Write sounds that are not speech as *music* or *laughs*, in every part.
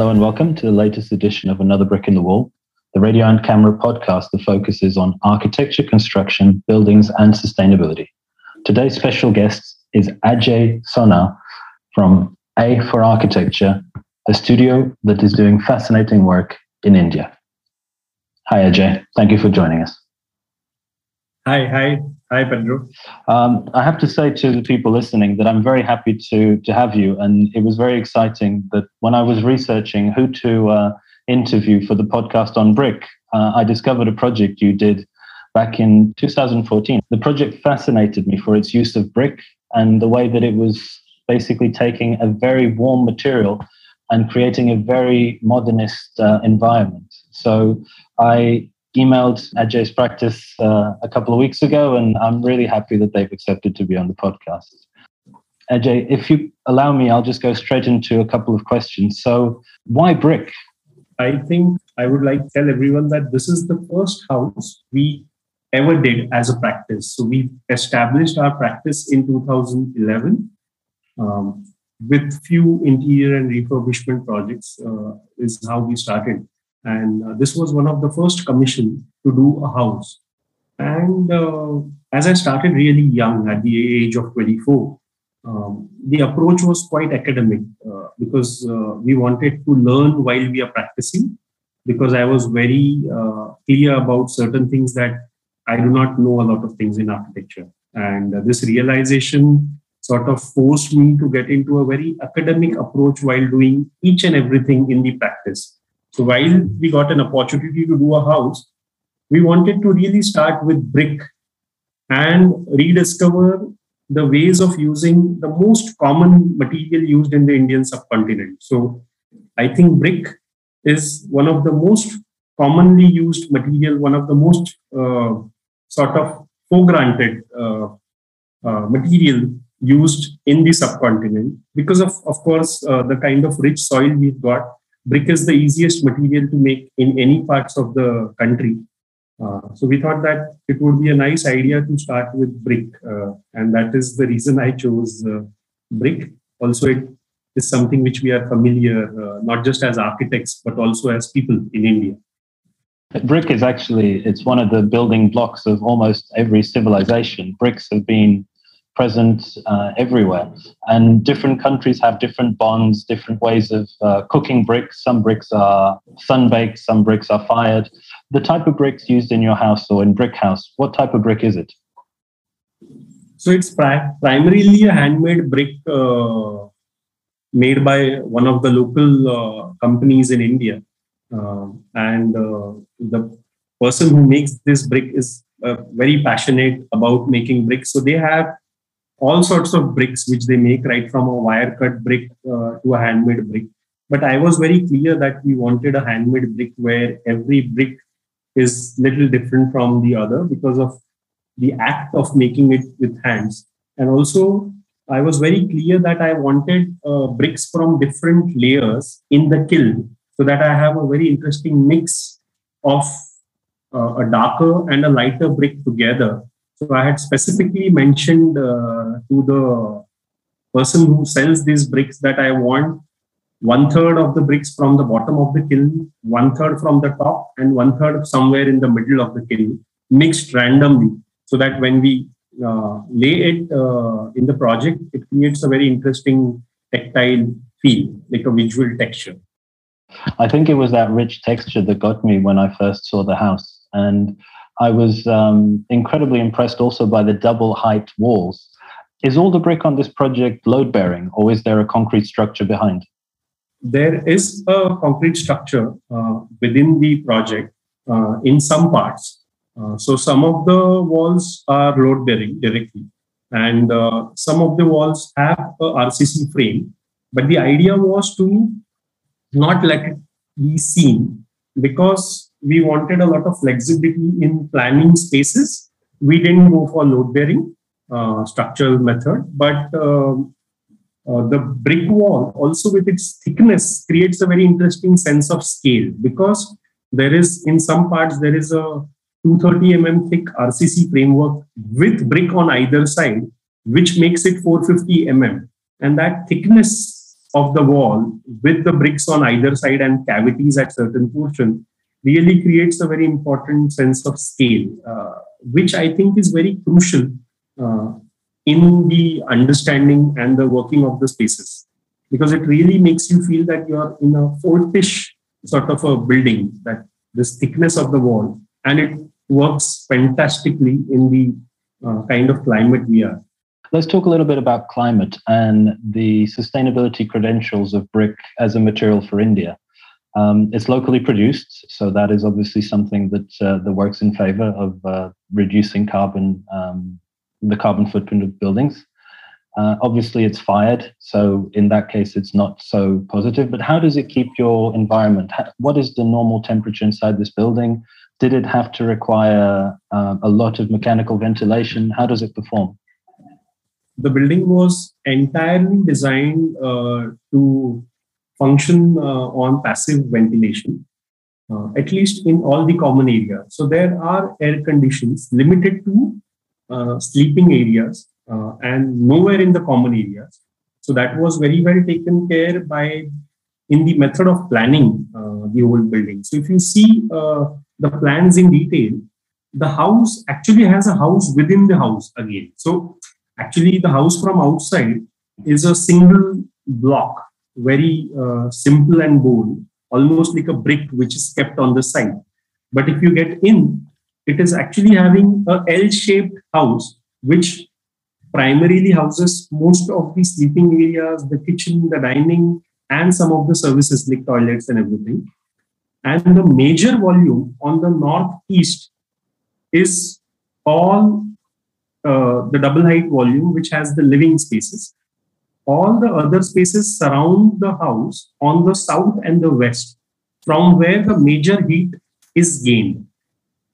Hello and welcome to the latest edition of Another Brick in the Wall, the radio and camera podcast that focuses on architecture, construction, buildings, and sustainability. Today's special guest is Ajay Sonar from A for Architecture, a studio that is doing fascinating work in India. Hi, Ajay. Thank you for joining us. Hi, hi, hi, Pedro. Um, I have to say to the people listening that I'm very happy to to have you, and it was very exciting that when I was researching who to uh, interview for the podcast on brick, uh, I discovered a project you did back in 2014. The project fascinated me for its use of brick and the way that it was basically taking a very warm material and creating a very modernist uh, environment. So I emailed Ajay's practice uh, a couple of weeks ago, and I'm really happy that they've accepted to be on the podcast. Ajay, if you allow me, I'll just go straight into a couple of questions. So, why brick? I think I would like to tell everyone that this is the first house we ever did as a practice. So, we established our practice in 2011 um, with few interior and refurbishment projects, uh, is how we started and uh, this was one of the first commission to do a house. And uh, as I started really young, at the age of 24, um, the approach was quite academic uh, because uh, we wanted to learn while we are practicing. Because I was very uh, clear about certain things that I do not know a lot of things in architecture. And uh, this realization sort of forced me to get into a very academic approach while doing each and everything in the practice so while we got an opportunity to do a house, we wanted to really start with brick and rediscover the ways of using the most common material used in the Indian subcontinent. So I think brick is one of the most commonly used material, one of the most uh, sort of for granted uh, uh, material used in the subcontinent because of, of course, uh, the kind of rich soil we've got brick is the easiest material to make in any parts of the country. Uh, so we thought that it would be a nice idea to start with brick, uh, and that is the reason I chose uh, brick. Also, it is something which we are familiar, uh, not just as architects but also as people in India. Brick is actually it's one of the building blocks of almost every civilization. Bricks have been present uh, everywhere. And different countries have different bonds, different ways of uh, cooking bricks. Some bricks are sun baked, some bricks are fired. The type of bricks used in your house or in brick house, what type of brick is it? So it's pri- primarily a handmade brick uh, made by one of the local uh, companies in India. Uh, and uh, the person who makes this brick is very passionate about making bricks. So they have all sorts of bricks which they make right from a wire cut brick uh, to a handmade brick. But i was very clear that we wanted a handmade brick where every brick is little different from the other because of the act of making it with hands. And also i was very clear that i wanted uh, bricks from different layers in the kiln so that i have a very interesting mix of uh, a darker and a lighter brick together so I had specifically mentioned uh, to the person who sells these bricks that I want one third of the bricks from the bottom of the kiln, one third from the top, and one third somewhere in the middle of the kiln, mixed randomly, so that when we uh, lay it uh, in the project, it creates a very interesting tactile feel, like a visual texture. I think it was that rich texture that got me when I first saw the house. And I was um, incredibly impressed also by the double height walls. Is all the brick on this project load bearing, or is there a concrete structure behind? There is a concrete structure uh, within the project uh, in some parts. Uh, so some of the walls are load bearing directly, and uh, some of the walls have a RCC frame. But the idea was to not let it be seen because we wanted a lot of flexibility in planning spaces. We didn't go for load bearing uh, structural method, but um, uh, the brick wall also with its thickness creates a very interesting sense of scale because there is in some parts there is a 230 mm thick RCC framework with brick on either side, which makes it 450 mm, and that thickness of the wall with the bricks on either side and cavities at certain portion really creates a very important sense of scale, uh, which I think is very crucial uh, in the understanding and the working of the spaces. Because it really makes you feel that you're in a fortish sort of a building that this thickness of the wall and it works fantastically in the uh, kind of climate we are. Let's talk a little bit about climate and the sustainability credentials of brick as a material for india um, it's locally produced, so that is obviously something that uh, that works in favor of uh, reducing carbon um, the carbon footprint of buildings. Uh, obviously, it's fired, so in that case, it's not so positive. But how does it keep your environment? What is the normal temperature inside this building? Did it have to require uh, a lot of mechanical ventilation? How does it perform? The building was entirely designed uh, to function uh, on passive ventilation, uh, at least in all the common areas. So there are air conditions limited to uh, sleeping areas and nowhere in the common areas. So that was very well taken care by in the method of planning the old building. So if you see the plans in detail, the house actually has a house within the house again. So actually the house from outside is a single block very uh, simple and bold, almost like a brick which is kept on the side. But if you get in, it is actually having a L-shaped house, which primarily houses most of the sleeping areas, the kitchen, the dining, and some of the services like toilets and everything. And the major volume on the northeast is all uh, the double height volume, which has the living spaces all the other spaces surround the house on the south and the west from where the major heat is gained.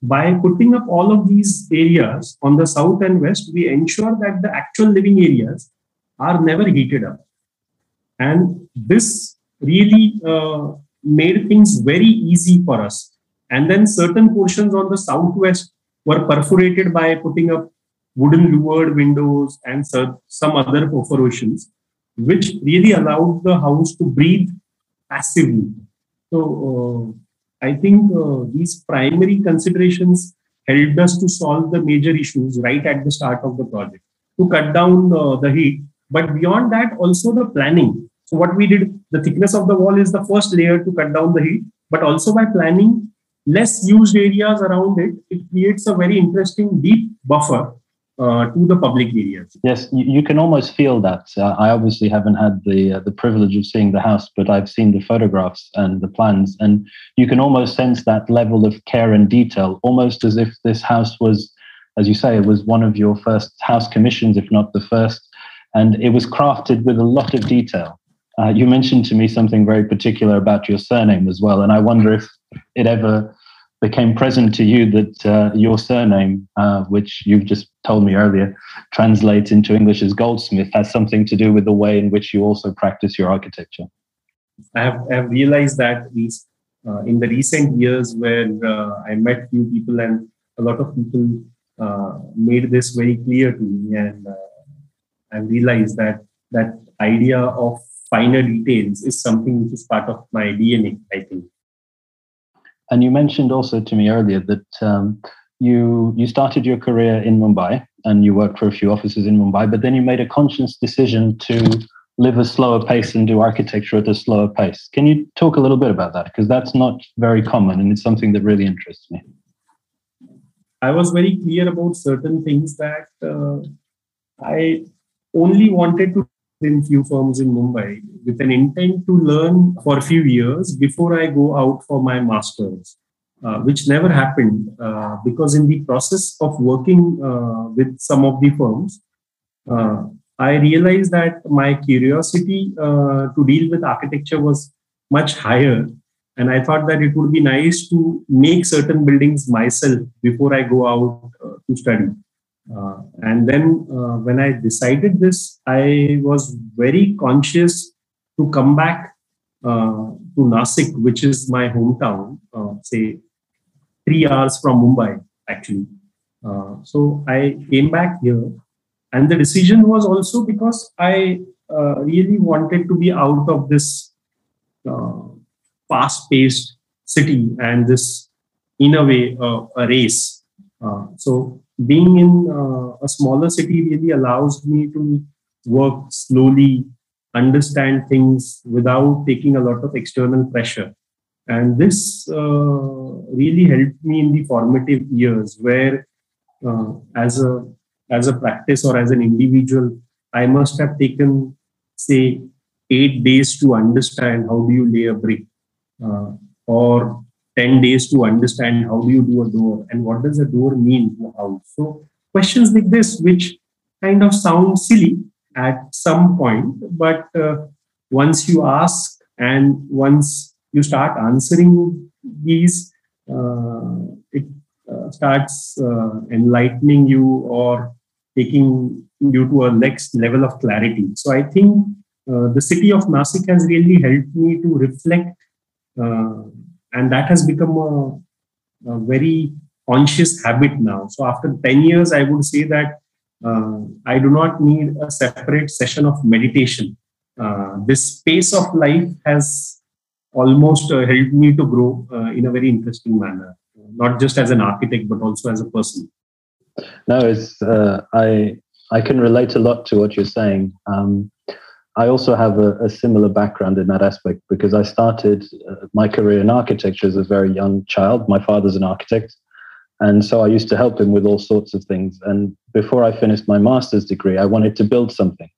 By putting up all of these areas on the south and west, we ensure that the actual living areas are never heated up. And this really uh, made things very easy for us. And then certain portions on the southwest were perforated by putting up wooden louvered windows and some other perforations which really allowed the house to breathe passively. So uh, I think uh, these primary considerations helped us to solve the major issues right at the start of the project to cut down uh, the heat. But beyond that, also the planning. So what we did, the thickness of the wall is the first layer to cut down the heat, but also by planning less used areas around it, it creates a very interesting deep buffer uh, to the public areas. Yes, you, you can almost feel that. Uh, I obviously haven't had the uh, the privilege of seeing the house, but I've seen the photographs and the plans, and you can almost sense that level of care and detail, almost as if this house was, as you say, it was one of your first house commissions, if not the first, and it was crafted with a lot of detail. Uh, you mentioned to me something very particular about your surname as well, and I wonder if it ever became present to you that uh, your surname, uh, which you've just told me earlier, translates into English as Goldsmith, has something to do with the way in which you also practice your architecture. I have, I have realized that uh, in the recent years where uh, I met few people and a lot of people uh, made this very clear to me and uh, I realized that that idea of finer details is something which is part of my DNA, I think. And you mentioned also to me earlier that um, you you started your career in Mumbai and you worked for a few offices in Mumbai, but then you made a conscious decision to live a slower pace and do architecture at a slower pace. Can you talk a little bit about that? Because that's not very common and it's something that really interests me. I was very clear about certain things that uh, I only wanted to in few firms in Mumbai with an intent to learn for a few years before I go out for my master's, uh, which never happened uh, because in the process of working uh, with some of the firms, uh, I realized that my curiosity uh, to deal with architecture was much higher. And I thought that it would be nice to make certain buildings myself before I go out uh, to study. Uh, and then uh, when I decided this, I was very conscious to come back uh, to Nasik, which is my hometown, uh, say three hours from Mumbai, actually. Uh, so I came back here. And the decision was also because I uh, really wanted to be out of this uh, fast-paced city and this, in a way, a race. So being in uh, a smaller city really allows me to work slowly, understand things without taking a lot of external pressure. And this really helped me in the formative years where as a as a practice or as an individual, I must have taken, say, eight days to understand how do you lay a brick, uh, or 10 days to understand how do you do a door, and what does a door mean to a house. So questions like this, which kind of sound silly at some point, but uh, once you ask and once you start answering these, uh, it uh, starts uh, enlightening you or taking you to a next level of clarity. So I think uh, the city of Nasik has really helped me to reflect, uh, and that has become a, a, very conscious habit now. So after 10 years, I would say that uh, I do not need a separate session of meditation. Uh, this pace of life has almost uh, helped me to grow uh, in a very interesting manner, not just as an architect, but also as a person. No, it's uh, I I can relate a lot to what you're saying. Um, I also have a, a, similar background in that aspect because I started uh, my career in architecture as a very young child. My father's an architect, and so I used to help him with all sorts of things. And before I finished my master's degree, I wanted to build something.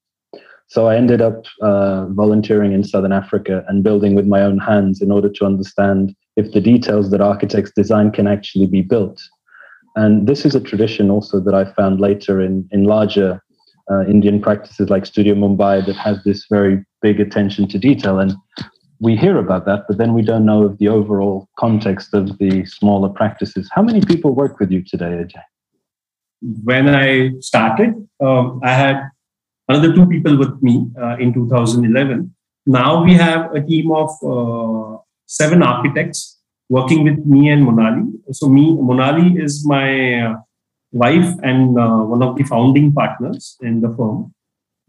So I ended up uh, volunteering in Southern Africa and building with my own hands in order to understand if the details that architects design can actually be built. And this is a tradition also that I found later in, in larger uh, Indian practices like Studio Mumbai that has this very big attention to detail. And we hear about that, but then we don't know of the overall context of the smaller practices. How many people work with you today, Ajay? When I started, um, I had another two people with me uh, in 2011. Now we have a team of uh, seven architects working with me and Monali. So me, Monali is my uh, wife and uh, one of the founding partners in the firm.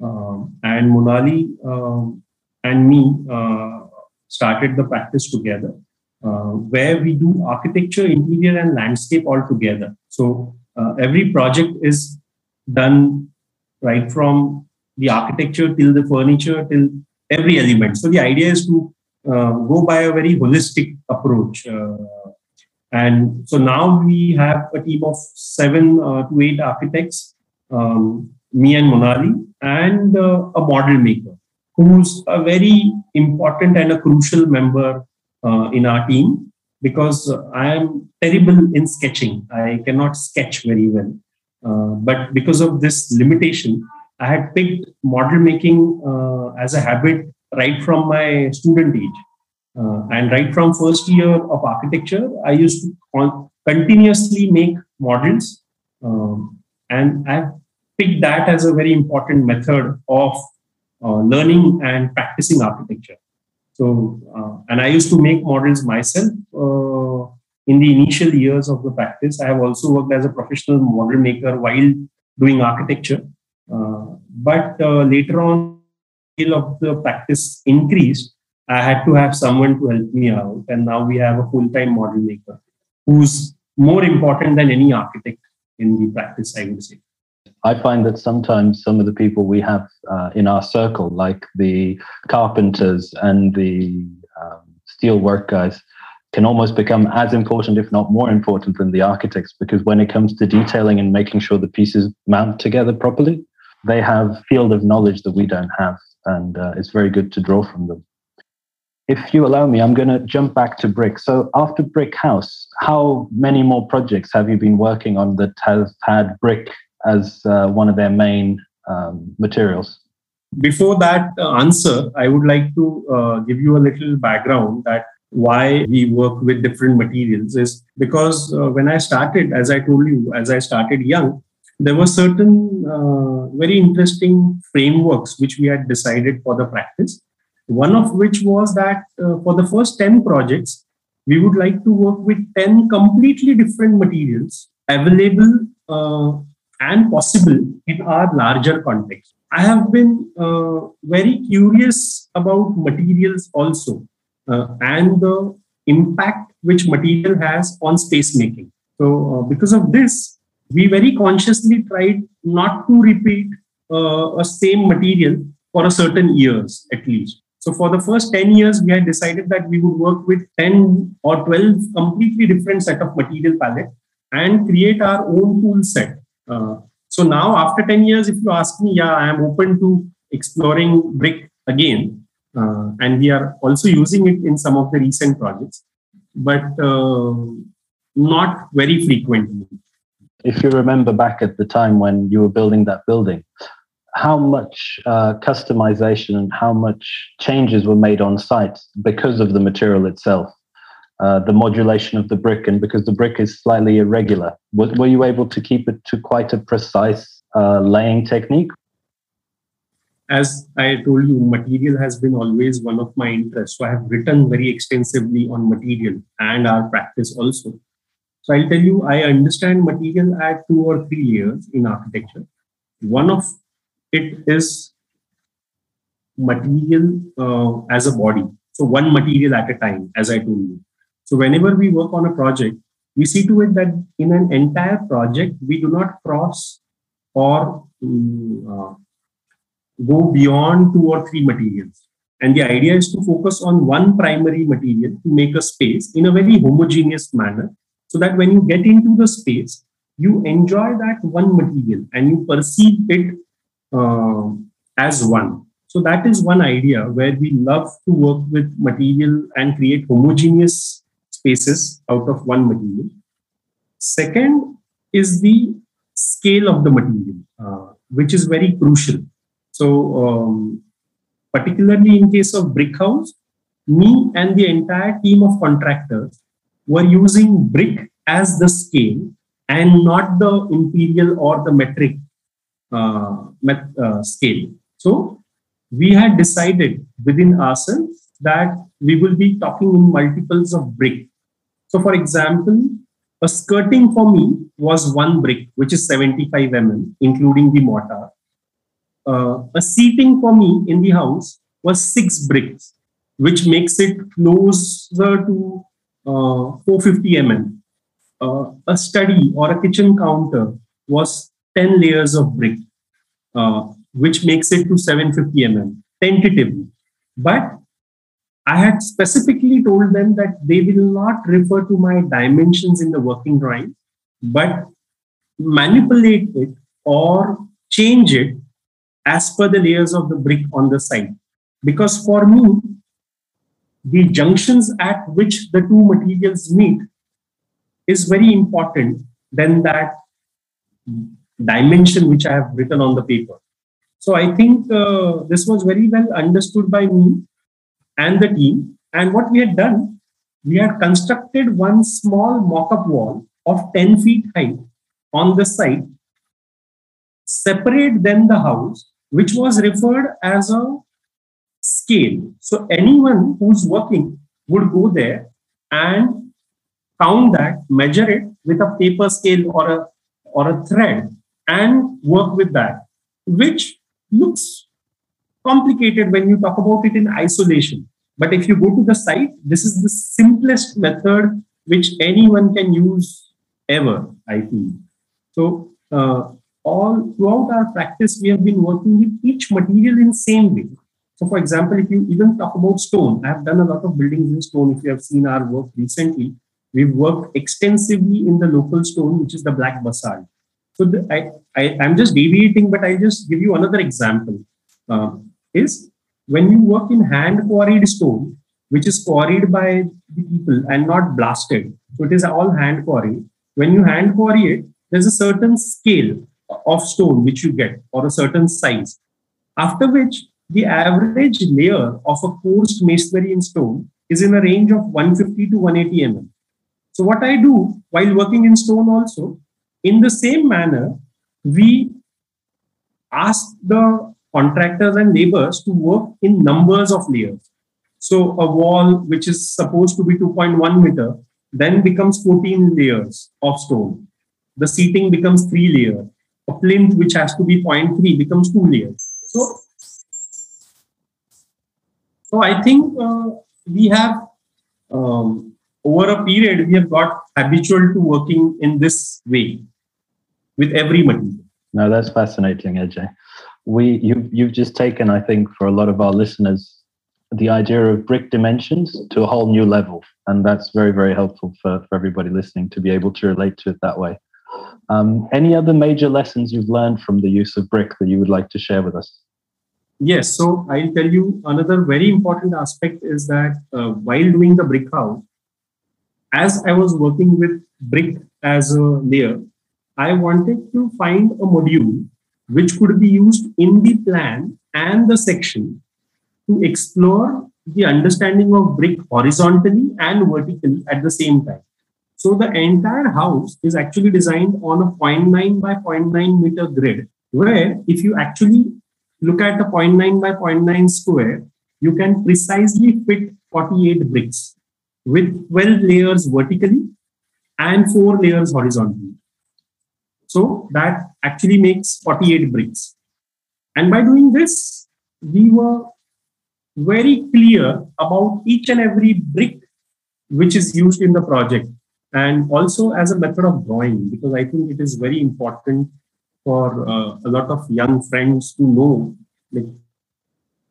Um, and Monali um, and me uh, started the practice together, uh, where we do architecture, interior, and landscape all together. So uh, every project is done right from the architecture till the furniture till every element. So the idea is to uh, go by a very holistic approach. Uh, and so now we have a team of seven uh, to eight architects, um, me and Monali, and a model maker who's a very important and a crucial member in our team because I am terrible in sketching. I cannot sketch very well. Uh, but because of this limitation, I had picked model making uh, as a habit right from my student age. Uh, and right from first year of architecture, I used to con- continuously make models. Um, and I picked that as a very important method of uh, learning and practicing architecture. So, uh, and I used to make models myself uh, in the initial years of the practice. I have also worked as a professional model maker while doing architecture. Uh, but uh, later on, scale of the practice increased, I had to have someone to help me out. And now we have a full time model maker who's more important than any architect in the practice, I would say. I find that sometimes some of the people we have uh, in our circle, like the carpenters and the um, steel work guys, can almost become as important, if not more important, than the architects because when it comes to detailing and making sure the pieces mount together properly, they have field of knowledge that we don't have, and uh, it's very good to draw from them. If you allow me, I'm going to jump back to Brick. So after Brick House, how many more projects have you been working on that have had Brick as uh, one of their main um, materials? Before that uh, answer, I would like to uh, give you a little background that why we work with different materials is because uh, when I started, as I told you, as I started young, there were certain uh, very interesting frameworks which we had decided for the practice. One of which was that uh, for the first 10 projects, we would like to work with 10 completely different materials available uh, and possible in our larger context. I have been uh, very curious about materials also uh, and the impact which material has on space making. So, uh, because of this, we very consciously tried not to repeat uh, a same material for a certain years at least. So for the first 10 years, we had decided that we would work with 10 or 12 completely different set of material palette and create our own tool set. Uh, so now after 10 years, if you ask me, yeah, I am open to exploring brick again. Uh, and we are also using it in some of the recent projects, but uh, not very frequently. If you remember back at the time when you were building that building, how much uh, customization and how much changes were made on site because of the material itself, uh, the modulation of the brick, and because the brick is slightly irregular. Were, were you able to keep it to quite a precise uh, laying technique? As I told you, material has been always one of my interests. So I have written very extensively on material and our practice also. So I'll tell you, I understand material at two or three layers in architecture. One of it is material uh, as a body. So one material at a time, as I told you. So whenever we work on a project, we see to it that in an entire project, we do not cross or um, uh, go beyond two or three materials. And the idea is to focus on one primary material to make a space in a very homogeneous manner so that when you get into the space, you enjoy that one material and you perceive it uh, as one. So that is one idea where we love to work with material and create homogeneous spaces out of one material. Second is the scale of the material, uh, which is very crucial. So, um, particularly in case of brick house, me and the entire team of contractors were using brick as the scale and not the imperial or the metric scale. So we had decided within ourselves that we will be talking in multiples of brick. So for example, a skirting for me was one brick, which is 75 mm, including the mortar. Uh, a seating for me in the house was six bricks, which makes it closer to uh, 450 mm. Uh, a study or a kitchen counter was 10 layers of brick, uh, which makes it to 750 mm tentatively. But I had specifically told them that they will not refer to my dimensions in the working drawing, but manipulate it or change it as per the layers of the brick on the side. Because for me, the junctions at which the two materials meet is very important than that dimension which I have written on the paper. So I think uh, this was very well understood by me and the team. And what we had done, we had constructed one small mock-up wall of 10 feet height on the site, separate then the house, which was referred as a scale. So anyone who's working would go there and count that, measure it with a paper scale or a or a thread and work with that, which looks complicated when you talk about it in isolation. But if you go to the site, this is the simplest method which anyone can use ever, I feel. So, uh, all throughout our practice, we have been working with each material in same way. So, for example, if you even talk about stone, I have done a lot of buildings in stone. If you have seen our work recently, we've worked extensively in the local stone, which is the black basalt. So the, I, I, I'm just deviating, but I'll just give you another example. Uh, is when you work in hand quarried stone, which is quarried by the people and not blasted. So it is all hand quarry. When you hand quarry it, there's a certain scale of stone which you get or a certain size. After which the average layer of a coursed masonry in stone is in a range of 150 to 180 mm. So what I do while working in stone also, in the same manner, we ask the contractors and neighbors to work in numbers of layers. So a wall which is supposed to be 2.1 meter then becomes 14 layers of stone. The seating becomes three layers. a plinth which has to be 0.3 becomes two layers. So, so I think uh, we have um, over a period we have got habitual to working in this way with every material. No, that's fascinating, Ajay. We you've you've just taken, I think, for a lot of our listeners, the idea of brick dimensions to a whole new level, and that's very very helpful for for everybody listening to be able to relate to it that way. Um, any other major lessons you've learned from the use of brick that you would like to share with us? Yes, so I'll tell you another very important aspect is that uh, while doing the brick house, as I was working with brick as a layer, I wanted to find a module which could be used in the plan and the section to explore the understanding of brick horizontally and vertically at the same time. So the entire house is actually designed on a 0.9 by 0.9 meter grid, where if you actually look at a 0.9 by 0.9 square, you can precisely fit 48 bricks with 12 layers vertically and 4 layers horizontally. So that actually makes 48 bricks. And by doing this, we were very clear about each and every brick which is used in the project and also as a method of drawing because i think it is very important for uh, a lot of young friends to know like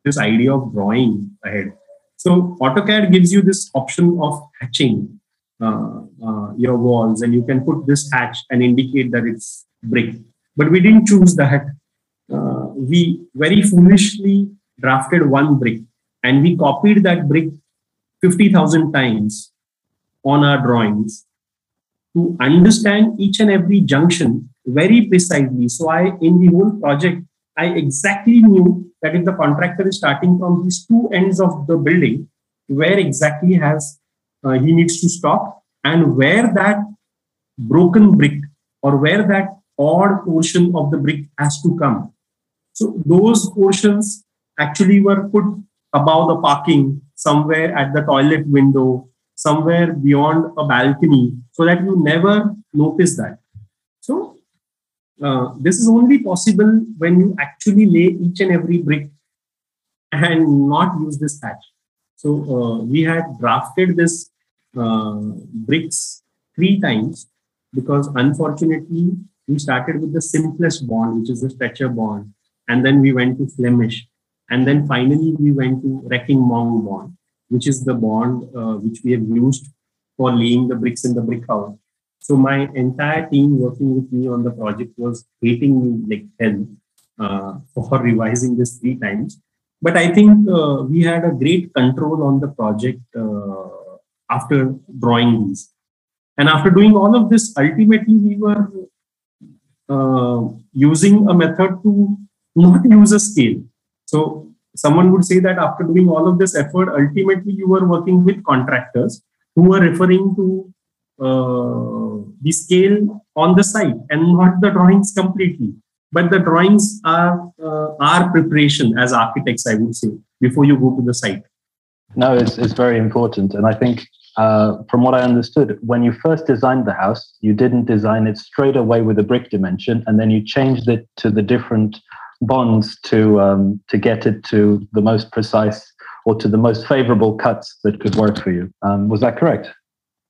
this idea of drawing ahead so AutoCAD gives you this option of hatching your walls, and you can put this hatch and indicate that it's brick. But we didn't choose that. Uh, we very foolishly drafted one brick, and we copied that brick 50,000 times on our drawings to understand each and every junction very precisely. So I, in the whole project, I exactly knew that if the contractor is starting from these two ends of the building, where exactly has uh, he needs to stop and where that broken brick or where that odd portion of the brick has to come. So those portions actually were put above the parking, somewhere at the toilet window, somewhere beyond a balcony, so that you never notice that. So uh, this is only possible when you actually lay each and every brick and not use this hatch. So uh, we had drafted this uh, bricks three times because unfortunately we started with the simplest bond, which is the stretcher bond, and then we went to Flemish, and then finally we went to Raking Monk bond, which is the bond uh, which we have used for laying the bricks in the brick house. So my entire team working with me on the project was hating me like hell uh, for *laughs* revising this three times. But I think uh, we had a great control on the project uh, after drawing these. And after doing all of this, ultimately we were uh, using a method to not *laughs* use a scale. So someone would say that after doing all of this effort, ultimately you were working with contractors who were referring to uh, the scale on the site and not the drawings completely. But the drawings are uh, our preparation as architects, I would say, before you go to the site. No, it's, it's very important. And I think uh, from what I understood, when you first designed the house, you didn't design it straight away with a brick dimension, and then you changed it to the different bonds to um, to get it to the most precise or to the most favorable cuts that could work for you. Um, was that correct?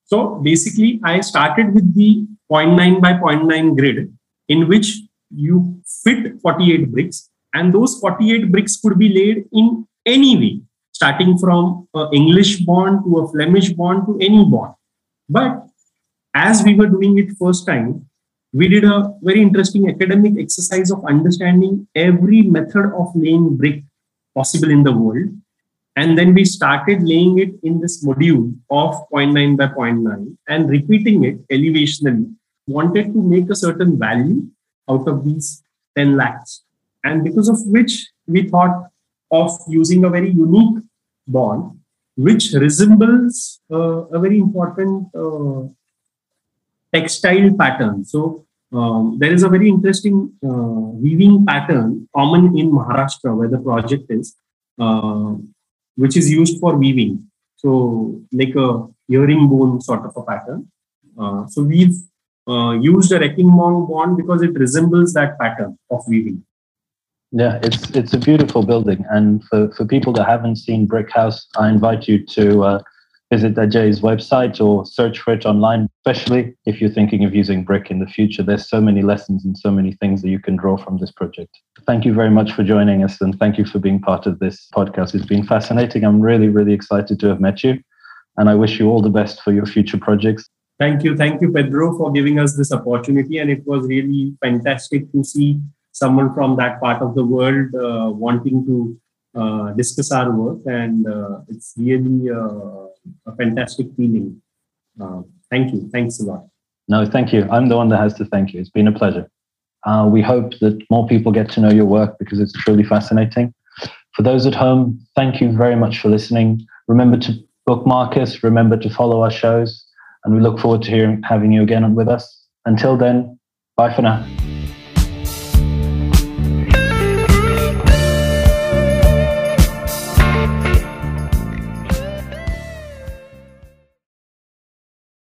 So basically, I started with the 0.9 by 0.9 grid in which you fit 48 bricks, and those 48 bricks could be laid in any way, starting from an English bond to a Flemish bond to any bond. But as we were doing it first time, we did a very interesting academic exercise of understanding every method of laying brick possible in the world and then we started laying it in this module of 0.9 by 0.9 and repeating it elevationally. Wanted to make a certain value out of these 10 lakhs. And because of which we thought of using a very unique bond, which resembles uh, a very important uh, textile pattern. So um, there is a very interesting uh, weaving pattern common in Maharashtra where the project is. Uh, which is used for weaving. So like a herringbone sort of a pattern. Uh, so we've uh, used a raking bond because it resembles that pattern of weaving. Yeah, it's it's a beautiful building, and for, for people that haven't seen Brick House, I invite you to uh, visit Ajay's website or search for it online. Especially if you're thinking of using Brick in the future, there's so many lessons and so many things that you can draw from this project. Thank you very much for joining us, and thank you for being part of this podcast. It's been fascinating. I'm really really excited to have met you, and I wish you all the best for your future projects. Thank you, thank you, Pedro, for giving us this opportunity, and it was really fantastic to see someone from that part of the world uh, wanting to uh, discuss our work, and uh, it's really uh, a fantastic feeling. Uh, thank you. Thanks a lot. No, thank you. I'm the one that has to thank you. It's been a pleasure. Uh, we hope that more people get to know your work because it's truly fascinating. For those at home, thank you very much for listening. Remember to bookmark us, remember to follow our shows, and we look forward to hearing having you again with us. Until then, bye for now.